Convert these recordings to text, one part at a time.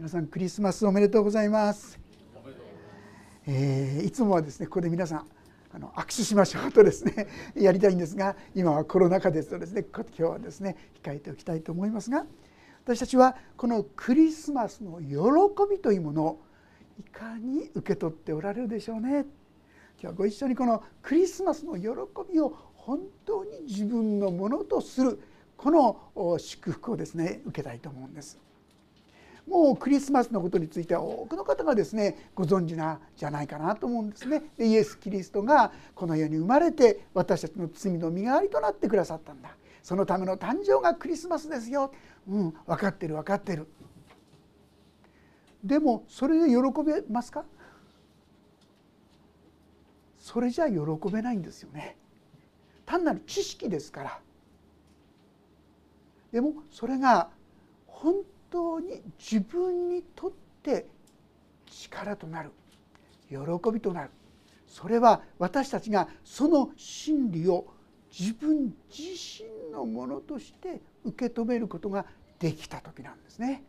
皆さんクリスマスおめでとうございます、えー、いつもはですねここで皆さんあの握手しましょうとですね やりたいんですが今はコロナ禍ですとですね今日はですね控えておきたいと思いますが私たちはこのクリスマスの喜びというものをいかに受け取っておられるでしょうね今日はご一緒にこのクリスマスの喜びを本当に自分のものとするこの祝福をですね受けたいと思うんです。もうクリスマスのことについては多くの方がですねご存知なんじゃないかなと思うんですね。でイエス・キリストがこの世に生まれて私たちの罪の身代わりとなってくださったんだ。そのための誕生がクリスマスですよ、うん、分かってる分かってる。でもそれで喜べますか？それじゃ喜べないんですよね。単なる知識ですから。でもそれが本当に自分にとって力となる喜びとなるそれは私たちがその真理を自分自身のものとして受け止めることができた時なんですね。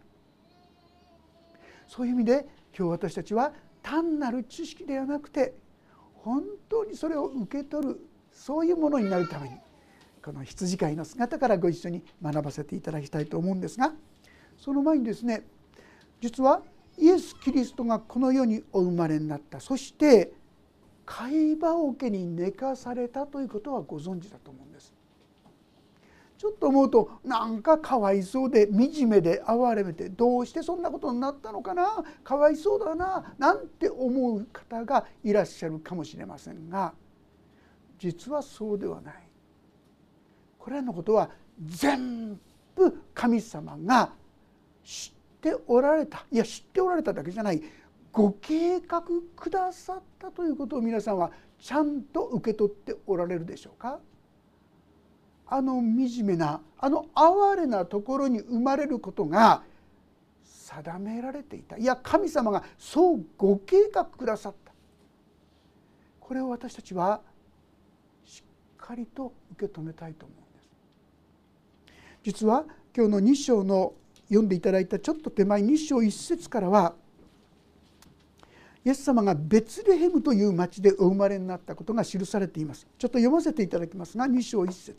そういう意味で今日私たちは単なる知識ではなくて本当にそれを受け取るそういうものになるためにこの羊飼いの姿からご一緒に学ばせていただきたいと思うんですがその前にですね実はイエス・キリストがこの世にお生まれになったそして貝羽桶に寝かされたということはご存知だと思うんです。ちょっと思うとなんかかわいそうで惨めで哀れめてどうしてそんなことになったのかな？かわいそうだななんて思う方がいらっしゃるかもしれませんが実はそうではない。これらのことは全部神様が知っておられた。いや知っておられただけじゃない。ご計画くださったということを皆さんはちゃんと受け取っておられるでしょうか。あの惨めなあの哀れなところに生まれることが定められていた。いや神様がそうご計画くださった。これを私たちはしっかりと受け止めたいと思うんです。実は今日の2章の読んでいただいたちょっと手前2章1節からはイエス様がベツレヘムという町でお生まれになったことが記されています。ちょっと読ませていただきますが2章1節。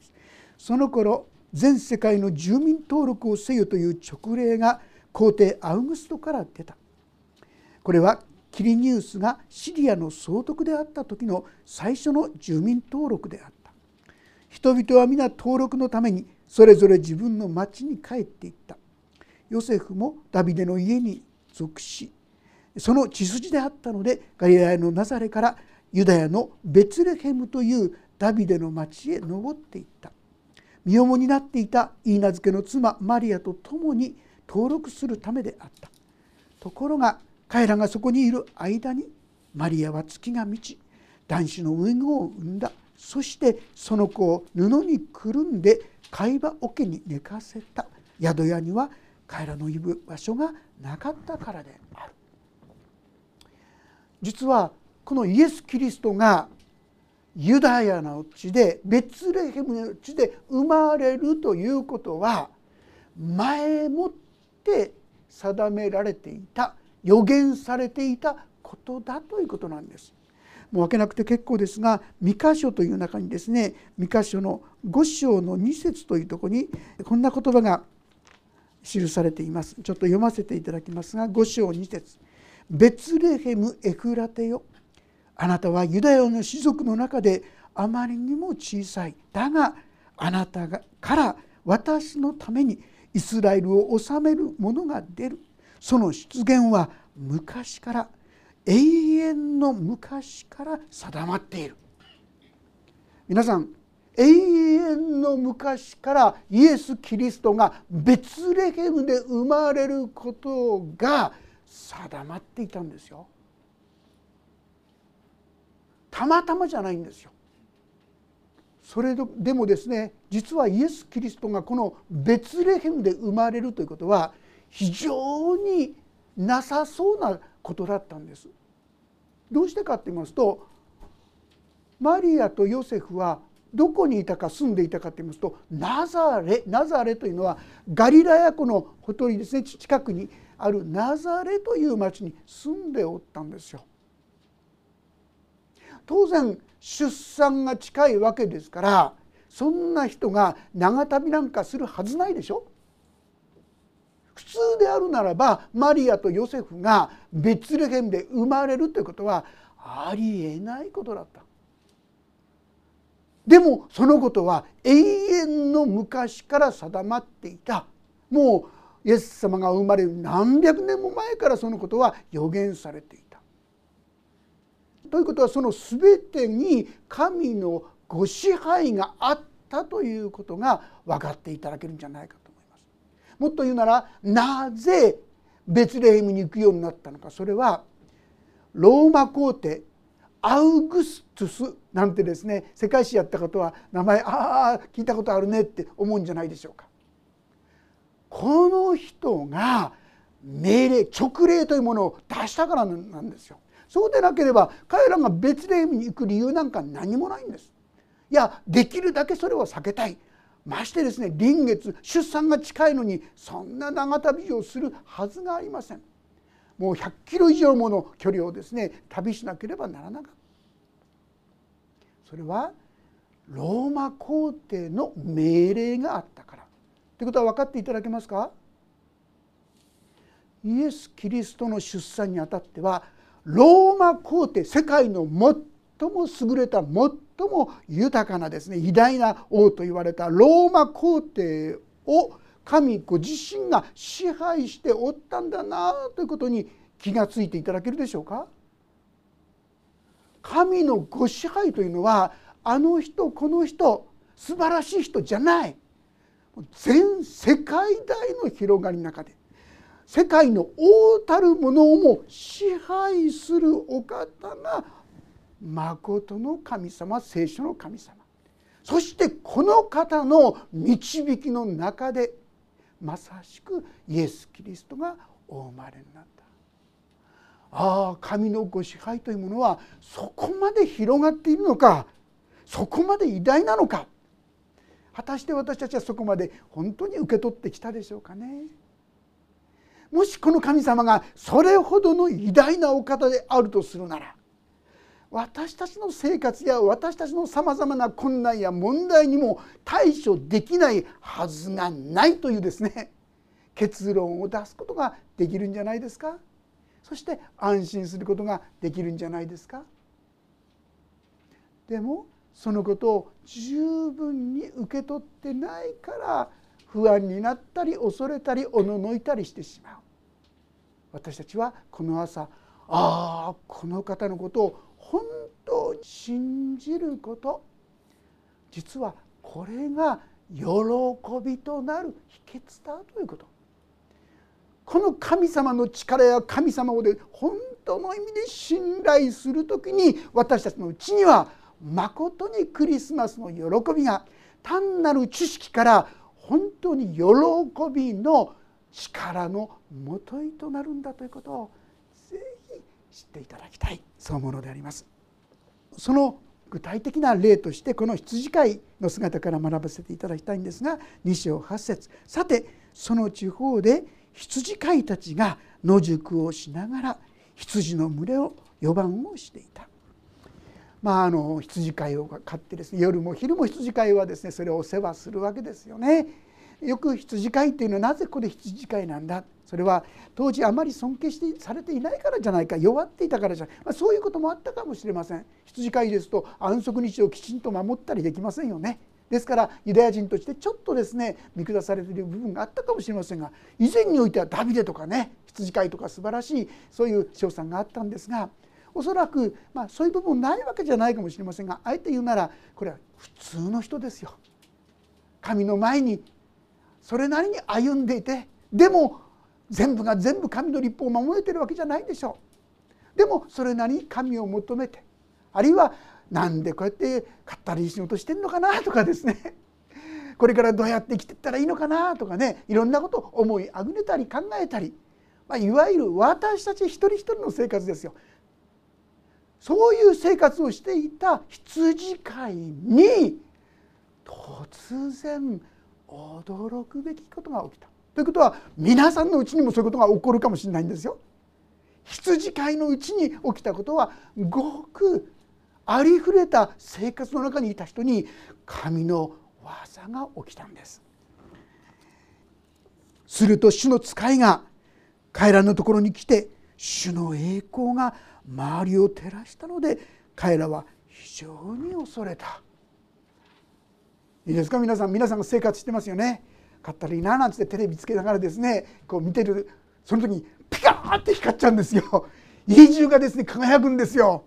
その頃全世界の住民登録をせよという勅令が皇帝アウグストから出た。これはキリニウスがシリアの総督であった時の最初の住民登録であった。人々は皆登録のためにそれぞれ自分の町に帰っていった。ヨセフもダビデの家に属しその血筋であったのでガリラヤのナザレからユダヤのベツレヘムというダビデの町へ登っていった。身重になっていた許嫁の妻マリアと共に登録するためであった。ところが彼らがそこにいる間にマリアは月が満ち男子の産子を産んだ。そしてその子を布にくるんで貝羽桶に寝かせた。宿屋には彼らのいる場所がなかったからである実はこのイエス・キリストがユダヤの地でベツレヘムの地で生まれるということは前もって定められていた予言されていたことだということなんです。もう分けなくて結構ですが「三箇所」という中にですね三箇所の5章の2節というとこにこんな言葉が記されています。ちょっと読ませていただきますが5章2節。ベツレヘム・エフラテよ。あなたはユダヤの士族の中であまりにも小さい。だがあなたがから私のためにイスラエルを治める者が出る。その出現は昔から永遠の昔から定まっている。皆さん永遠の昔からイエス・キリストがベツレヘムで生まれることが定まっていたんですよ。たまたまじゃないんですよ。それでもですね実はイエス・キリストがこのベツレヘムで生まれるということは非常になさそうなことだったんです。どうしてかって言いますとマリアとヨセフはどこにいたか住んでいたかと言いますとナザレナザレというのはガリラヤ湖のほとりですね近くにあるナザレという町に住んでおったんですよ。当然出産が近いわけですからそんな人が長旅なんかするはずないでしょ普通であるならばマリアとヨセフがベツレヘムで生まれるということはありえないことだった。でもそのことは永遠の昔から定まっていたもうイエス様が生まれる何百年も前からそのことは予言されていた。ということはその全てに神のご支配があったということが分かっていただけるんじゃないかと思います。もっと言うならなぜベツレヘムに行くようになったのかそれはローマ皇帝アウグストゥスなんてですね世界史やった方は名前ああ聞いたことあるねって思うんじゃないでしょうか。この人が命令勅令というものを出したからなんですよ。そうでなければ彼らが別レに行く理由なんか何もないんです。いやできるだけそれを避けたいましてですね臨月出産が近いのにそんな長旅をするはずがありません。もう100キロ以上もの距離をですね旅しなければならなかった。それはローマ皇帝の命令があったから。ということは分かっていただけますか？イエス・キリストの出産にあたってはローマ皇帝世界の最も優れた最も豊かなですね偉大な王と言われたローマ皇帝を神ご自身が支配しておったんだなということに気がついていただけるでしょうか？神のご支配というのはあの人この人素晴らしい人じゃない。全世界大の広がりの中で世界の大たるものをも支配するお方がまことの神様聖書の神様。そしてこの方の導きの中でまさしくイエス・キリストがお生まれになったああ神のご支配というものはそこまで広がっているのかそこまで偉大なのか果たして私たちはそこまで本当に受け取ってきたでしょうかね。もしこの神様がそれほどの偉大なお方であるとするなら私たちの生活や私たちのさまざまな困難や問題にも対処できないはずがないというですね結論を出すことができるんじゃないですか？そして安心することができるんじゃないですか？でもそのことを十分に受け取ってないから不安になったり恐れたりおののいたりしてしまう。私たちはこの朝ああこの方のことを本当に信じること。実はこれが喜びとなる秘訣だということ。この神様の力や神様をで本当の意味で信頼する時に私たちのうちにはまことにクリスマスの喜びが単なる知識から本当に喜びの力のもといとなるんだということをぜひ知っていただきたいそうものであります。その具体的な例としてこの羊飼いの姿から学ばせていただきたいんですが2章8節さてその地方で羊飼いたちが野宿をしながら羊の群れを予番をしていた。まあ、あの羊飼いを飼ってですね夜も昼も羊飼いはですねそれをお世話するわけですよね。よく羊飼いっていうのはなぜここで羊飼いなんだ？それは当時あまり尊敬してされていないからじゃないか弱っていたからじゃない、まあ、そういうこともあったかもしれません。羊飼いですと安息日をきちんと守ったりできませんよね。ですからユダヤ人としてちょっとですね見下されている部分があったかもしれませんが以前においてはダビデとかね羊飼いとか素晴らしいそういう賞賛があったんですがおそらく、まあ、そういう部分ないわけじゃないかもしれませんがあえて言うならこれは普通の人ですよ。神の前にそれなりに歩んでいてでも全部が全部神の立法を守れてるわけじゃないでしょう。でもそれなりに神を求めてあるいはなんでこうやってかったりしようとしてんのかなとかですねこれからどうやって生きていったらいいのかなとかねいろんなことを思いあぐねたり考えたり、まあ、いわゆる私たち一人一人の生活ですよ。そういう生活をしていた羊飼いに突然驚くべきことが起きたということは皆さんのうちにもそういうことが起こるかもしれないんですよ。羊飼いのうちに起きたことはごくありふれた生活の中にいた人に神の技が起きたんです。すると主の使いが彼らのところに来て主の栄光が周りを照らしたので彼らは非常に恐れた。いいですか？皆さん皆さんが生活してますよね。買ったらいいななんてテレビつけながらですねこう見てるその時にピカーって光っちゃうんですよ。家中がですね輝くんですよ。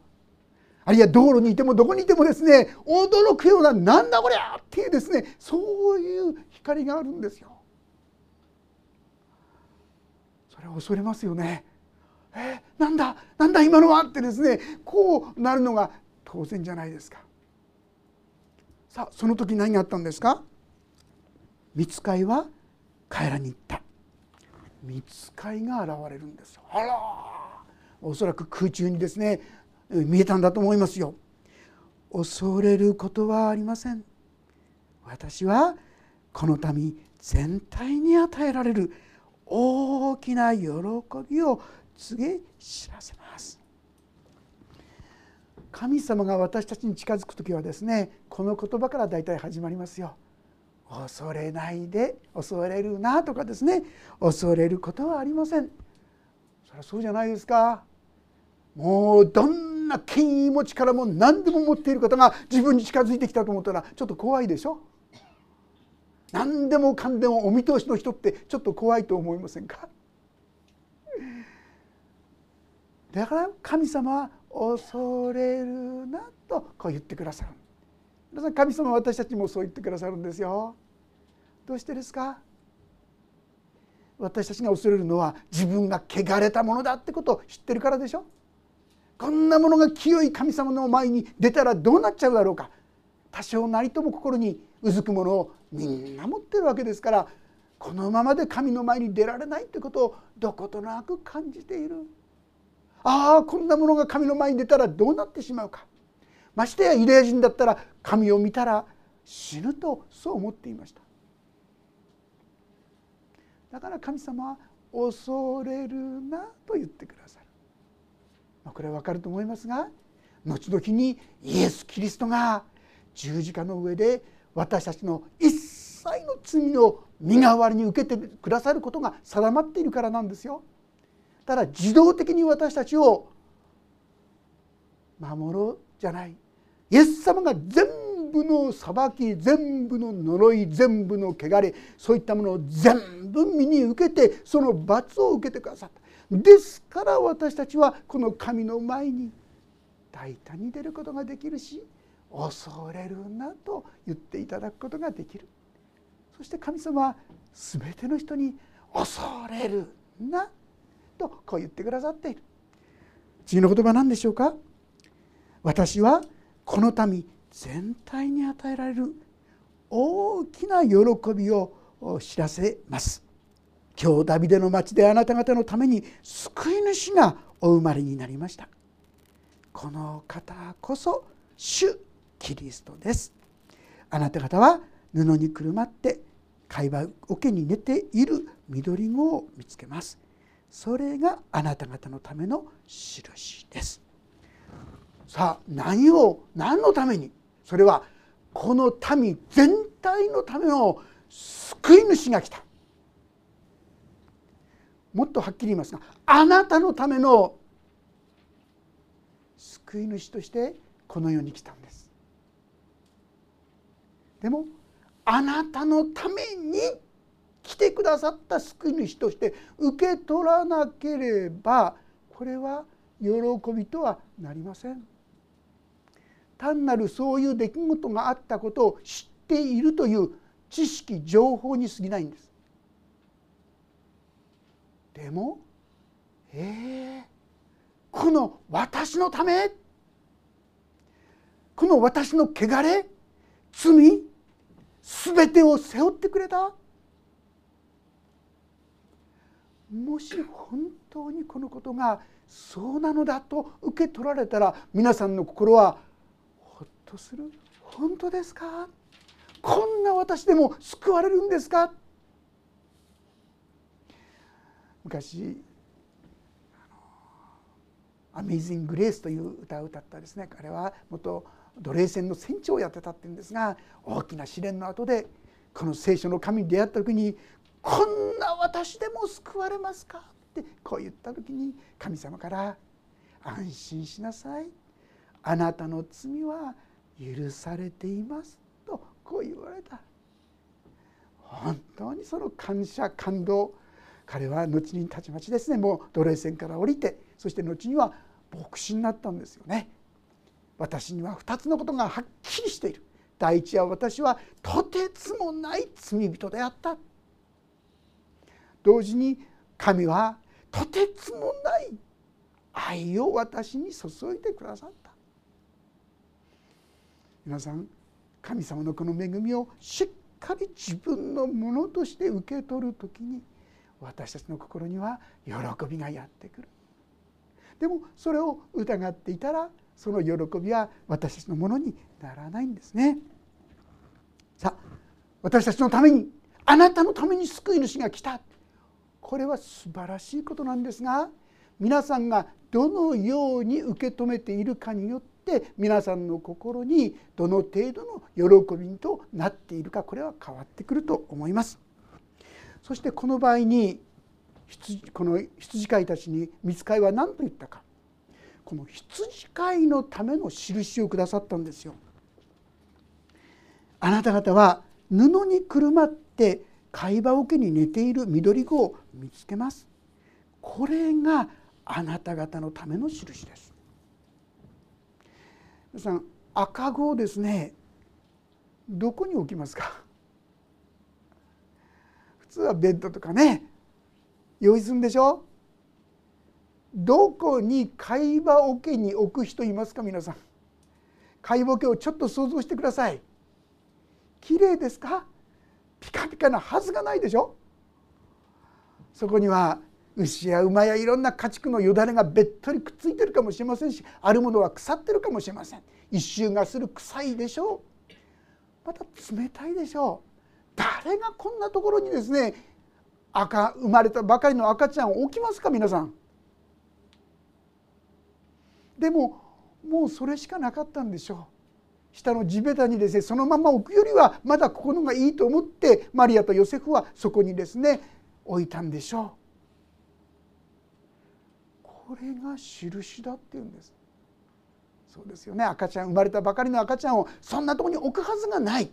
あるいは道路にいてもどこにいてもですね驚くようななんだこりゃっていうですねそういう光があるんですよ。それは恐れますよね。えなんだなんだ今のはってですねこうなるのが当然じゃないですか。さあその時何があったんですか？見つかいは彼らに言った。見つかいが現れるんですあらおそらく空中にですね見えたんだと思いますよ。恐れることはありません。私はこの民全体に与えられる大きな喜びを告げ知らせます。神様が私たちに近づく時はですねこの言葉から大体始まりますよ。恐れないで恐れるなとかですね恐れることはありません。そりゃそうじゃないですか。もうどんな権威も力も何でも持っている方が自分に近づいてきたと思ったらちょっと怖いでしょ。何でもかんでもお見通しの人ってちょっと怖いと思いませんかだから神様は恐れるなとこう言ってくださる皆さん神様私たちもそう言ってくださるんですよ。どうしてですか？私たちが恐れるのは自分が汚れたものだってことを知ってるからでしょ。こんなものが清い神様の前に出たらどうなっちゃうだろうか。多少なりとも心にうずくものをみんな持ってるわけですからこのままで神の前に出られないということをどことなく感じている。ああこんなものが神の前に出たらどうなってしまうか。ましてやユダヤ人だったら神を見たら死ぬとそう思っていました。だから神様は恐れるなと言ってくださる、まあ、これは分かると思いますが後々にイエス・キリストが十字架の上で私たちの一切の罪の身代わりに受けてくださることが定まっているからなんですよ。ただ自動的に私たちを守ろうじゃない。イエス様が全部の裁き全部の呪い全部の汚れそういったものを全部身に受けてその罰を受けてくださった。ですから私たちはこの神の前に大胆に出ることができるし恐れるなと言っていただくことができる。そして神様は全ての人に恐れるなとこう言ってくださっている。次の言葉何でしょうか？私はこの民全体に与えられる大きな喜びを知らせます。今日ダビデの町であなた方のために救い主がお生まれになりました。この方こそ主キリストです。あなた方は布にくるまって貝羽桶に寝ている緑子を見つけます。それがあなた方のための印です。さあ何を何のために？それはこの民全体のための救い主が来た。もっとはっきり言いますがあなたのための救い主としてこの世に来たんです。でもあなたのために来てくださった救い主として受け取らなければこれは喜びとはなりません。単なるそういう出来事があったことを知っているという知識情報に過ぎないんです。でもえー、この私のため？この私の汚れ？罪？全てを背負ってくれた？もし本当にこのことがそうなのだと受け取られたら皆さんの心はとする？本当ですか？こんな私でも救われるんですか？昔「アメイジング・レース」という歌を歌ったですね。彼は元奴隷船の船長をやってたっていうんですが大きな試練の後でこの聖書の神に出会った時に「こんな私でも救われますか?」ってこう言った時に神様から「安心しなさい。あなたの罪は許されています」とこう言われた。本当にその感謝感動彼は後にたちまちですね。もう奴隷船から降りてそして後には牧師になったんですよね。私には2つのことがはっきりしている。第一は私はとてつもない罪人であった。同時に神はとてつもない愛を私に注いでくださった。皆さん神様のこの恵みをしっかり自分のものとして受け取る時に私たちの心には喜びがやってくるでもそれを疑っていたらその喜びは私たちのものにならないんですね。さあ私たちのためにあなたのために救い主が来たこれは素晴らしいことなんですが皆さんがどのように受け止めているかによって皆さんの心にどの程度の喜びとなっているかこれは変わってくると思います。そしてこの場合にこの羊飼いたちに見つかいは何と言ったかこの羊飼いのための印をくださったんですよ。あなた方は布にくるまって貝羽桶に寝ている緑子を見つけます。これがあなた方のための印です。皆さん赤子をですね。どこに置きますか？普通はベッドとかね。用意するんでしょ？どこに貝羽桶に置く人いますか？皆さん。貝羽桶をちょっと想像してください。綺麗ですか？ピカピカなはずがないでしょ？そこには牛や馬やいろんな家畜のよだれがべっとりくっついてるかもしれませんしあるものは腐ってるかもしれません。一周がする臭いでしょう。また冷たいでしょう。誰がこんなところにですね赤生まれたばかりの赤ちゃんを置きますか皆さん。でももうそれしかなかったんでしょう。下の地べたにですねそのまま置くよりはまだここのがいいと思ってマリアとヨセフはそこにですね置いたんでしょう。これが印だっていうんです。そうですよね。赤ちゃん生まれたばかりの赤ちゃんをそんなとこに置くはずがない。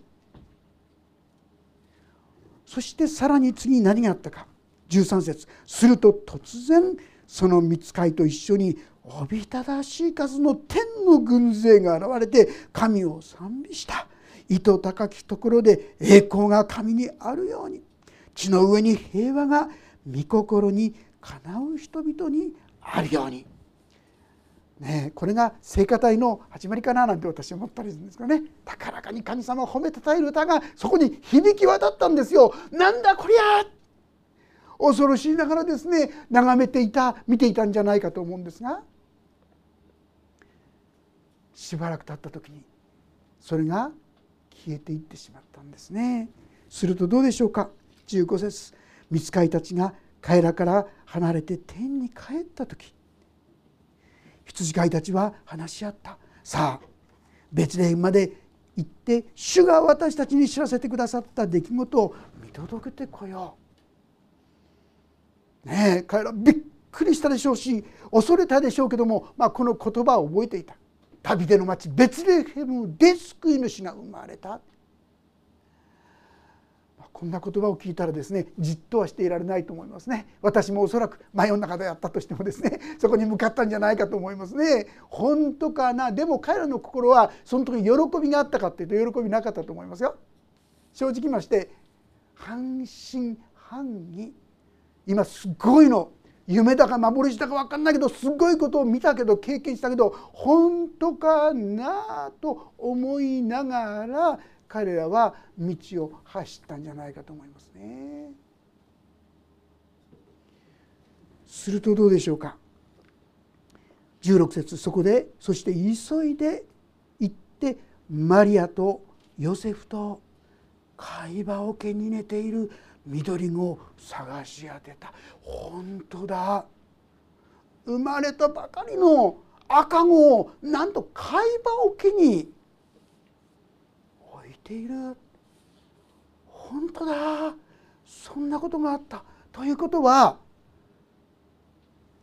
そしてさらに次に何があったか。13節。すると突然その見つかいと一緒におびただしい数の天の軍勢が現れて神を賛美した。糸高きところで栄光が神にあるように。地の上に平和が御心にかなう人々にあるように。ね、これが聖歌隊の始まりかななんて私は思ったりするんですけどね。高らかに神様を褒めたたえる歌がそこに響き渡ったんですよ。なんだこりゃ!恐ろしいながらですね眺めていた見ていたんじゃないかと思うんですがしばらく経った時にそれが消えていってしまったんですね。するとどうでしょうか ?15 節見つかいたちが彼らから離れて天に帰った時。羊飼いたちは話し合ったさあベツレヘムまで行って主が私たちに知らせてくださった出来事を見届けてこよう。ねえ彼らびっくりしたでしょうし恐れたでしょうけども、まあ、この言葉を覚えていた。旅での町ベツレヘムで救い主が生まれたこんな言葉を聞いたらですねじっとはしていられないと思いますね。私もおそらく真夜中でやったとしてもですね そこに向かったんじゃないかと思いますね。本当かな？でも彼らの心はその時喜びがあったかっていうと喜びなかったと思いますよ。正直まして半信半疑。今すごいの。夢だか幻だか分かんないけどすごいことを見たけど経験したけど本当かな？と思いながら彼らは道を走ったんじゃないかと思いますね。するとどうでしょうか？16節そこでそして急いで行ってマリアとヨセフと貝羽桶に寝ている緑子を探し当てた。本当だ。生まれたばかりの赤子をなんと貝羽桶にている。本当だ。そんなことがあった。ということは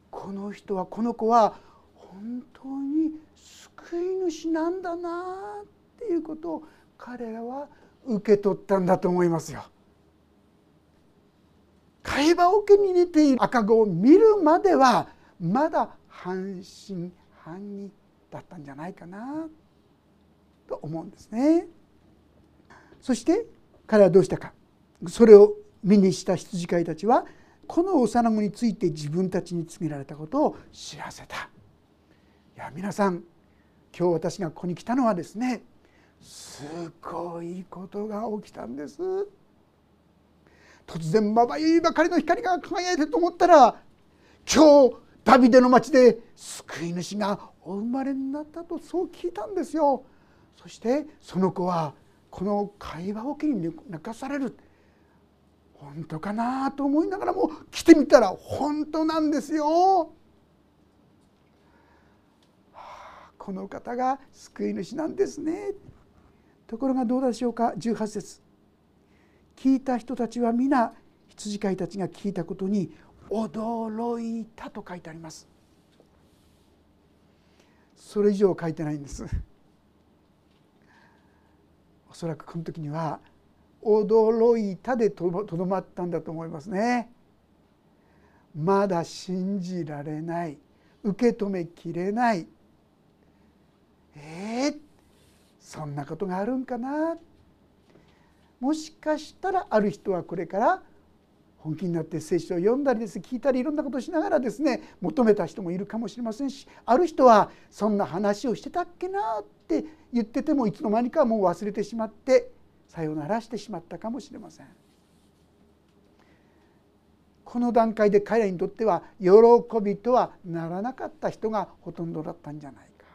この人はこの子は本当に救い主なんだなっていうことを彼らは受け取ったんだと思いますよ。会話桶に入れている。赤子を見るまではまだ半信半疑だったんじゃないかな。と思うんですね。そして彼はどうしたかそれを目にした羊飼いたちはこの幼子について自分たちに告げられたことを知らせた。いや皆さん今日私がここに来たのはですねすごいことが起きたんです。突然まばゆいばかりの光が輝いてると思ったら今日ダビデの町で救い主がお生まれになったとそう聞いたんですよ。そしてその子はこの会話桶に泣かされる。本当かなと思いながらも来てみたら本当なんですよ。この方が救い主なんですね。ところがどうでしょうか？18節。聞いた人たちは皆羊飼いたちが聞いたことに驚いたと書いてあります。それ以上書いてないんです。おそらくこの時には驚いたでとどまったんだと思いますね。まだ信じられない。受け止めきれない。えー、そんなことがあるんかな。もしかしたらある人はこれから本気になって聖書を読んだりです聞いたりいろんなことをしながらですね求めた人もいるかもしれませんしある人はそんな話をしてたっけなって言っててもいつの間にかもう忘れてしまってさよならしてしまったかもしれません。この段階で彼らにとっては喜びとはならなかった人がほとんどだったんじゃないか。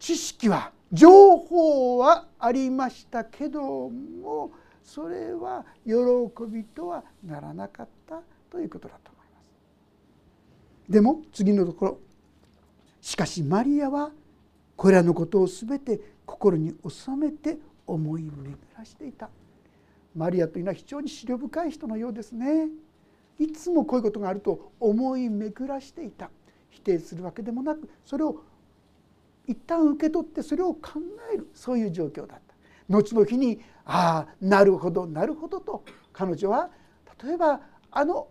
知識は情報はありましたけどもそれは喜びとはならなかったということだと思います。でも次のところしかしマリアはこれらのことを全て心に収めて思い巡らしていた。マリアというのは非常に思慮深い人のようですね。いつもこういうことがあると思い巡らしていた。否定するわけでもなくそれを一旦受け取ってそれを考えるそういう状況だった。後の日にああなるほどなるほどと彼女は例えばあの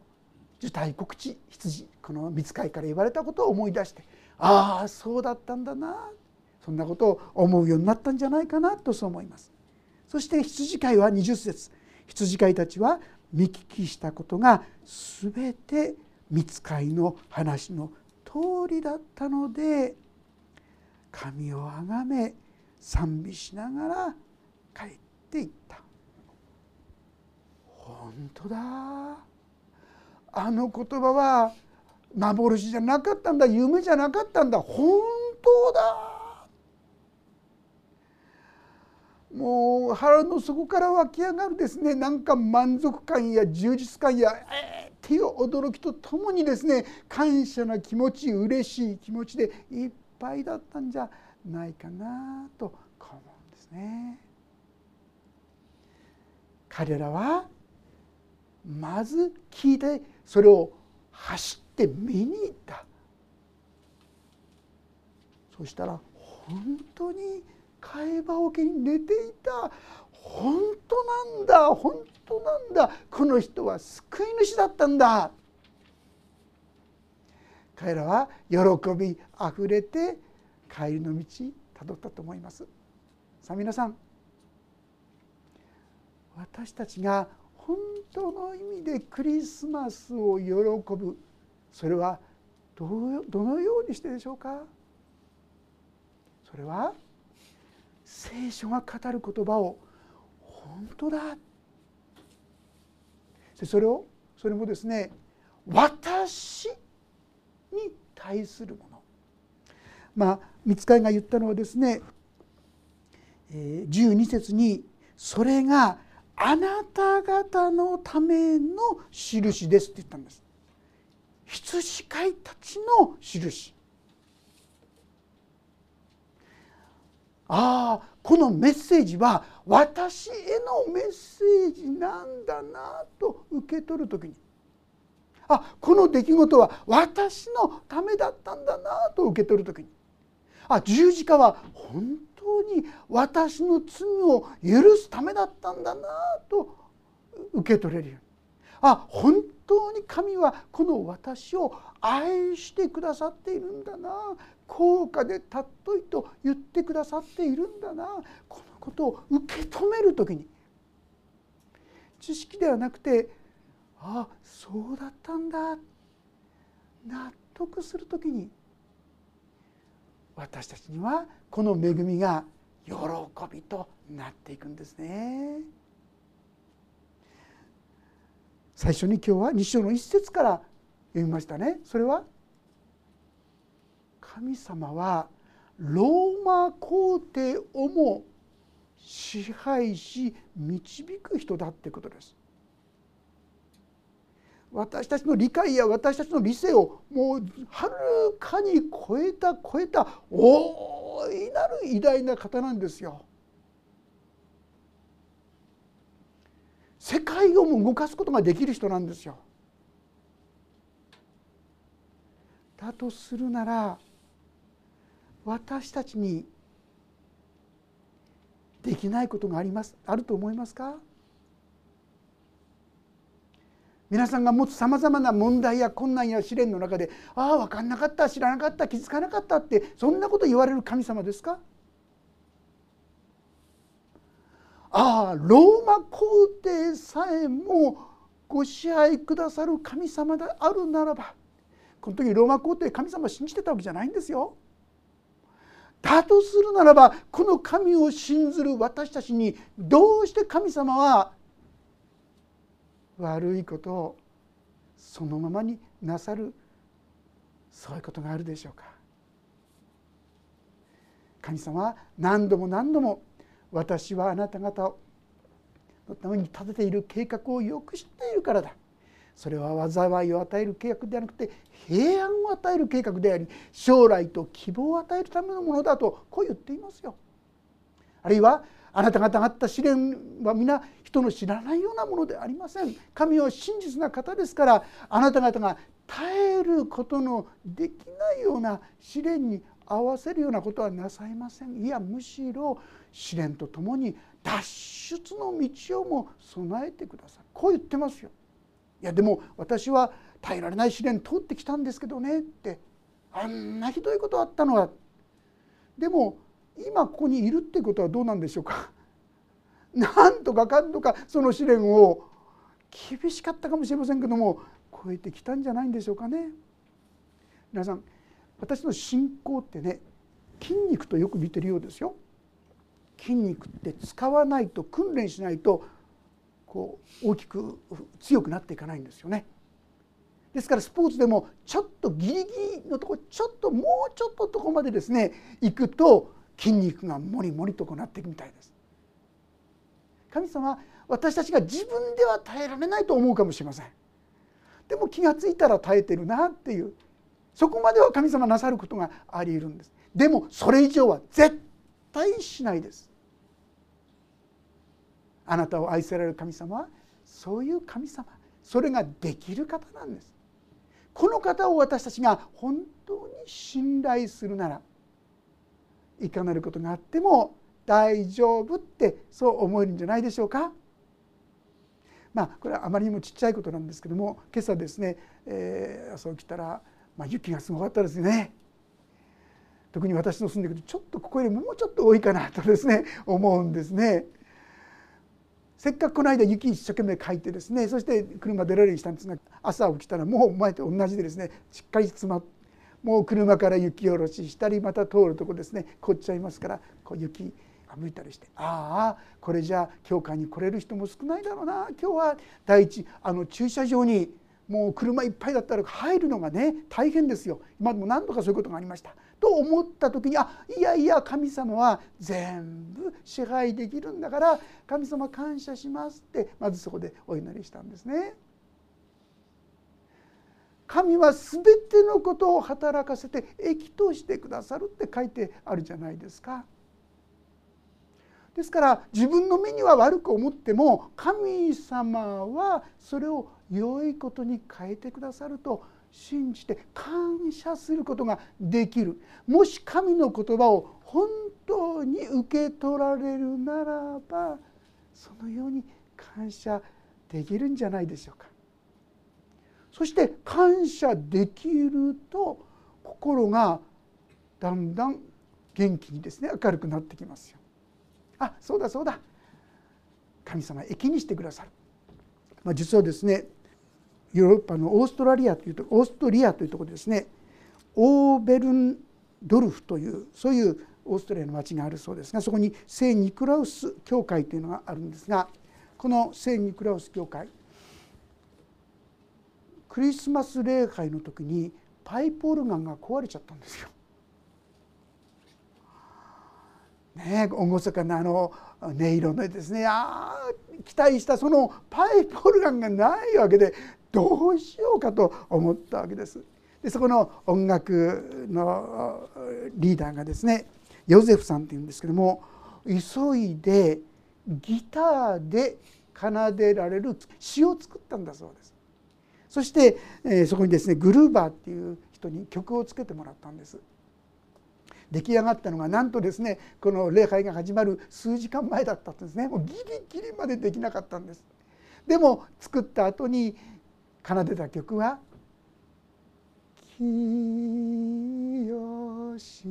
受胎告知羊この見つかいから言われたことを思い出してああそうだったんだなそんなことを思うようになったんじゃないかなとそう思います。そして羊飼いは20節羊飼いたちは見聞きしたことが全て見つかいの話の通りだったので神をあがめ賛美しながら帰っていった。本当だ。あの言葉は幻じゃなかったんだ。夢じゃなかったんだ。本当だ。もう腹の底から湧き上がるですね。なんか満足感や充実感やえー、っていう驚きとともにですね感謝な気持ち嬉しい気持ちでいっぱいだったんじゃないかなと思うんですね。彼らはまず聞いてそれを走って見に行った。そしたら本当に会話桶に寝ていた。本当なんだ本当なんだ。この人は救い主だったんだ。彼らは喜びあふれて帰りの道たどったと思います。さあ皆さん私たちが本当の意味でクリスマスを喜ぶ。それはどどのようにしてでしょうか？それは聖書が語る言葉を本当だ。それをそれもですね私に対するもの。まあ見つかりが言ったのはですね12節に「それがあなた方のための印ですって言ったんです。羊飼いたちの印。ああこのメッセージは私へのメッセージなんだなと受け取る時に。あこの出来事は私のためだったんだなと受け取る時に。あ十字架は本当に私の罪を許すためだったんだなと受け取れるように。あ本当に神はこの私を愛してくださっているんだな。高価で尊いと言ってくださっているんだな。このことを受け止める時に。知識ではなくてあそうだったんだ。納得する時に私たちにはこの恵みが喜びとなっていくんですね。最初に今日は2章の一節から読みましたね。それは神様はローマ皇帝をも支配し導く人だってことです。私たちの理解や私たちの理性をもうはるかに超えた超えた大いなる偉大な方なんですよ。世界をも動かすことができる人なんですよ。だとするなら私たちにできないことがありますあると思いますか？皆さんが持つさまざまな問題や困難や試練の中で「ああ分かんなかった知らなかった気づかなかった」ってそんなこと言われる神様ですか？ああローマ皇帝さえもご支配くださる神様であるならばこの時ローマ皇帝神様信じてたわけじゃないんですよ。だとするならばこの神を信ずる私たちにどうして神様は悪いことをそのままになさるそういうことがあるでしょうか神様は何度も何度も私はあなた方のために立てている計画をよく知っているからだそれは災いを与える計画ではなくて平安を与える計画であり将来と希望を与えるためのものだとこう言っていますよ。あるいはあなた方があった試練は皆人の知らないようなものでありません。神は真実な方ですからあなた方が耐えることのできないような試練に合わせるようなことはなさいません。いやむしろ試練とともに脱出の道をも備えてください。こう言ってますよ。いやでも私は耐えられない試練通ってきたんですけどねって。あんなひどいことあったのは。でも今ここにいるってことはどうなんでしょうか？なんとかかんとかその試練を厳しかったかもしれませんけども超えてきたんじゃないんでしょうかね。皆さん私の信仰ってね筋肉とよく似てるようですよ。筋肉って使わないと訓練しないとこう大きく強くなっていかないんですよね。ですからスポーツでもちょっとギリギリのとこちょっともうちょっととこまでですね行くと筋肉がもりもりとこうなっていくみたいです。神様は私たちが自分では耐えられないと思うかもしれません。でも気が付いたら耐えてるなっていうそこまでは神様なさることがありえるんです。でもそれ以上は絶対しないです。あなたを愛せられる神様はそういう神様それができる方なんです。この方を私たちが本当に信頼するならいかなることがあっても大丈夫ってそう思えるんじゃないでしょうか？まあこれはあまりにもちっちゃいことなんですけども今朝ですね、えー、朝起きたら、まあ、雪がすごかったですね。特に私の住んでるちょっとここよりもうちょっと多いかなとですね思うんですね。せっかくこの間雪一生懸命かいてですねそして車出られるようにしたんですが朝起きたらもう前と同じでですねしっかり詰まっもう車から雪下ろししたりまた通るとこですね。凍っちゃいますからこう雪が向いたりしてああこれじゃあ教会に来れる人も少ないだろうな。今日は第一あの駐車場にもう車いっぱいだったら入るのがね大変ですよ。今でも何度かそういうことがありました。と思った時にあいやいや神様は全部支配できるんだから神様感謝しますってまずそこでお祈りしたんですね。神は全てのことを働かせて益としてくださるって書いてあるじゃないですか。ですから自分の目には悪く思っても神様はそれを良いことに変えてくださると信じて感謝することができるもし神の言葉を本当に受け取られるならばそのように感謝できるんじゃないでしょうか。そして感謝できると心がだんだん元気にですね明るくなってきますよ。あそうだそうだ神様益にしてくださる、まあ、実はですねヨーロッパのオーストラリアというとオーストリアというところでですねオーベルンドルフというそういうオーストラリアの町があるそうですがそこに聖ニクラウス教会というのがあるんですがこの聖ニクラウス教会クリスマス礼拝の時にパイプオルガンが壊れちゃったんですよ。ね厳かなあの音色でですねあ期待したそのパイプオルガンがないわけでどうしようかと思ったわけです。でそこの音楽のリーダーがですねヨゼフさんっていうんですけども急いでギターで奏でられる詩を作ったんだそうです。そして、えそこにですねグルーバーっていう人に曲をつけてもらったんです。出来上がったのがなんとですねこの礼拝が始まる数時間前だったんですねもうギリギリまでできなかったんですでも作った後に奏でた曲は「清し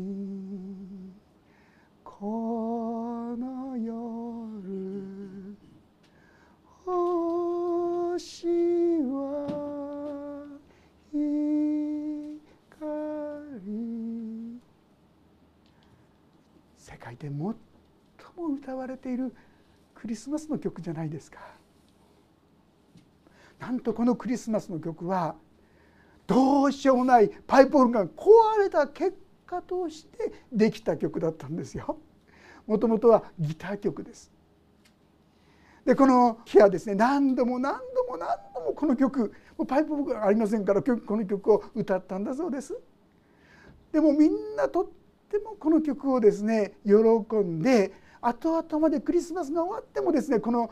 この夜星は光」世界で最も歌われているクリスマスの曲じゃないですか。なんとこのクリスマスの曲はどうしようもないパイプオルガン壊れた結果としてできた曲だったんですよ。もともとはギター曲です。でこの日はですね何度も何度も何度もこの曲もうパイプオルガンありませんからこの曲を歌ったんだそうです。でもみんなとってもこの曲をですね喜んで後々までクリスマスが終わってもですねこの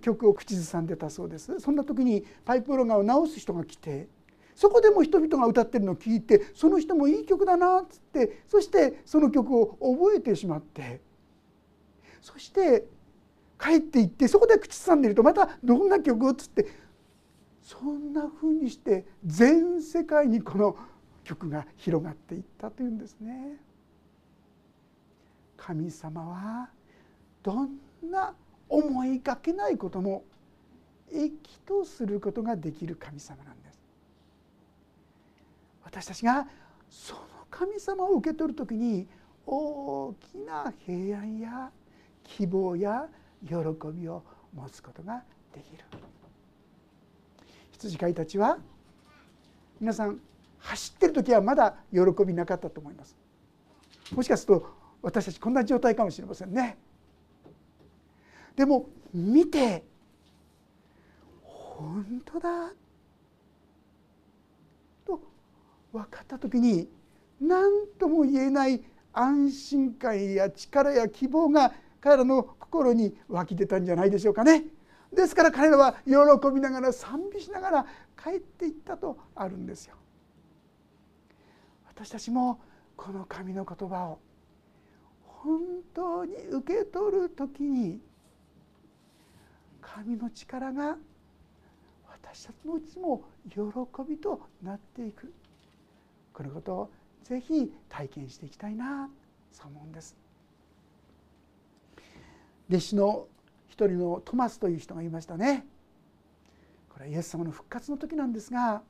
曲を口ずさんでたそうですそんな時にパイプオルガンを直す人が来てそこでも人々が歌ってるのを聞いてその人もいい曲だなっつってそしてその曲を覚えてしまってそして帰っていってそこで口ずさんでるとまたどんな曲っつってそんなふうにして全世界にこの曲が広がっていったというんですね。神様はどんな思いがけないことも益とすることができる神様なんです。私たちがその神様を受け取る時に大きな平安や希望や喜びを持つことができる。羊飼いたちは皆さん走ってる時はまだ喜びなかったと思います。もしかすると私たちこんな状態かもしれませんねでも見て本当だと分かった時に何とも言えない安心感や力や希望が彼らの心に湧き出たんじゃないでしょうかね。ですから彼らは喜びながら賛美しながら帰っていったとあるんですよ。私たちもこの神の言葉を本当に受け取る時に神の力が私たちのうちも喜びとなっていく。このことをぜひ体験していきたいな。そう思うんです。弟子の一人のトマスという人がいましたね。これはイエス様の復活の時なんですが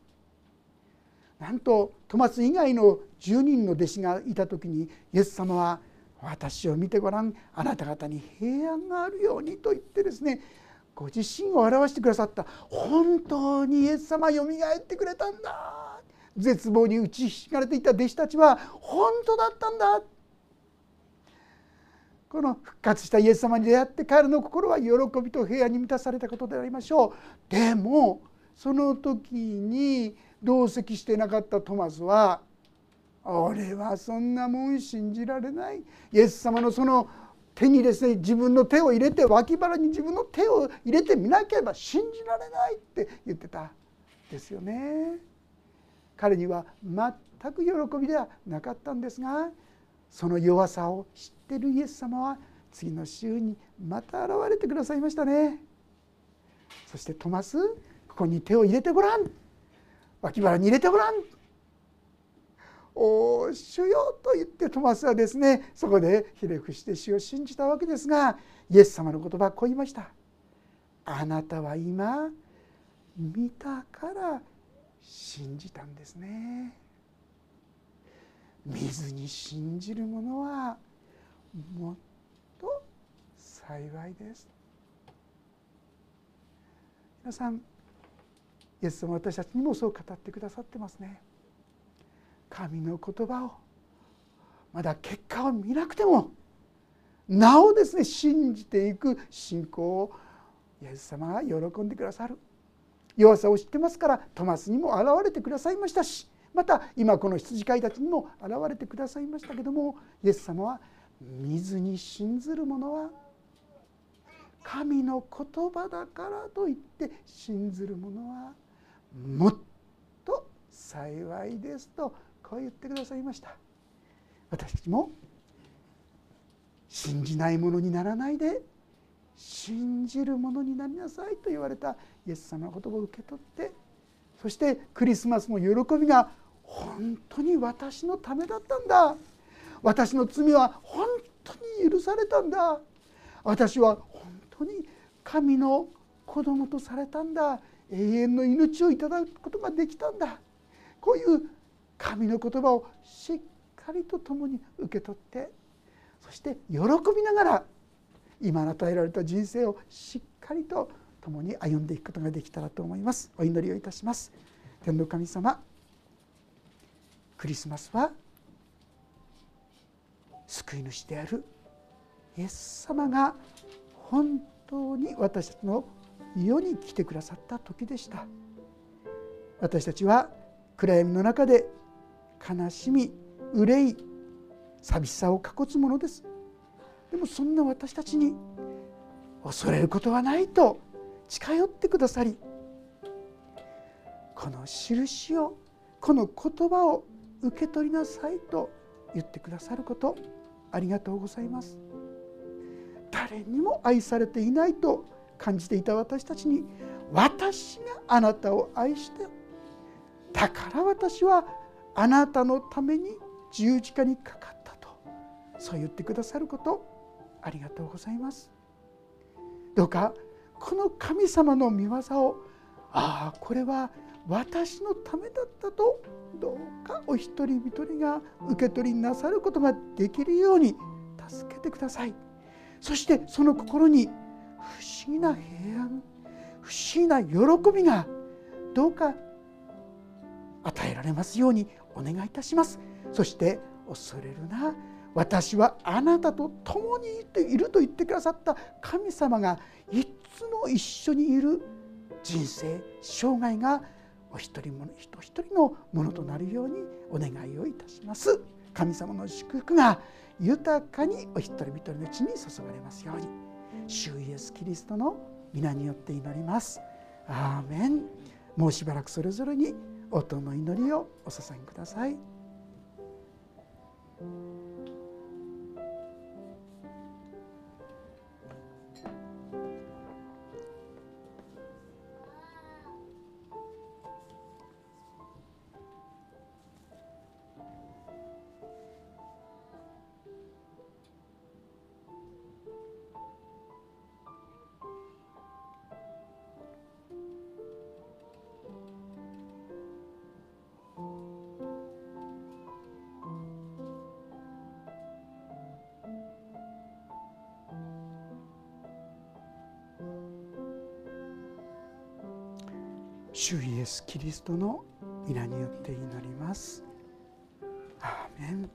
なんとトマス以外の10人の弟子がいた時にイエス様は私を見てごらん。あなた方に平安があるようにと言ってですねご自身を表してくださった。本当にイエス様よみがえってくれたんだ。絶望に打ちひしがれていた弟子たちは本当だったんだ。この復活したイエス様に出会って彼の心は喜びと平安に満たされたことでありましょう。でもその時に同席してなかったトマスは「俺はそんなもん信じられない」イエス様のその手にですね自分の手を入れて脇腹に自分の手を入れてみなければ信じられないって言ってたですよね。彼には全く喜びではなかったんですがその弱さを知ってるイエス様は次の週にまた現れてくださいましたね。そしてトマスここに手を入れてごらん脇腹に入れてごらん主よと言ってトマスはですねそこでひれ伏して主を信じたわけですがイエス様の言葉はこう言いました「あなたは今見たから信じたんですね」見ずに信じる者はもっと幸いです。皆さんイエス様私たちにもそう語ってくださってますね。神の言葉をまだ結果を見なくてもなおですね信じていく信仰をイエス様が喜んでくださる。弱さを知ってますからトマスにも現れてくださいましたしまた今この羊飼いたちにも現れてくださいましたけどもイエス様は見ずに信ずる者は神の言葉だからといって信ずる者はもっと幸いですとこう言ってくださいました。私たちも信じないものにならないで信じるものになりなさいと言われたイエス様の言葉を受け取ってそしてクリスマスの喜びが本当に私のためだったんだ。私の罪は本当に許されたんだ。私は本当に神の子供とされたんだ。永遠の命をいただくことができたんだ。こういう神の言葉をしっかりと共に受け取ってそして喜びながら今与えられた人生をしっかりと共に歩んでいくことができたらと思います。お祈りをいたします。天の神様クリスマスは救い主であるイエス様が本当に私たちの世に来てくださった時でした。私たちは暗闇の中で悲しみ憂い寂しさを隠すものです。でもそんな私たちに恐れることはないと近寄ってくださりこの印をこの言葉を受け取りなさいと言ってくださることありがとうございます。誰にも愛されていないと感じていた私たちに私があなたを愛してだから私はあなたのために十字架にかかったとそう言ってくださることありがとうございます。どうかこの神様の御業をああこれは私のためだったとどうかお一人一人が受け取りなさることができるように助けてください。そしてその心に不思議な平安不思議な喜びがどうか与えられますようにお願いいたします。そして恐れるな。私はあなたと共にいると言ってくださった神様がいつも一緒にいる人生生涯がお一人も人一人のものとなるようにお願いをいたします。神様の祝福が豊かにお一人一人のうちに注がれますように。主イエスキリストの皆によって祈ります。アーメン。もうしばらくそれぞれに音の祈りをお捧げください。ス・キリストの皆によって祈ります。アーメン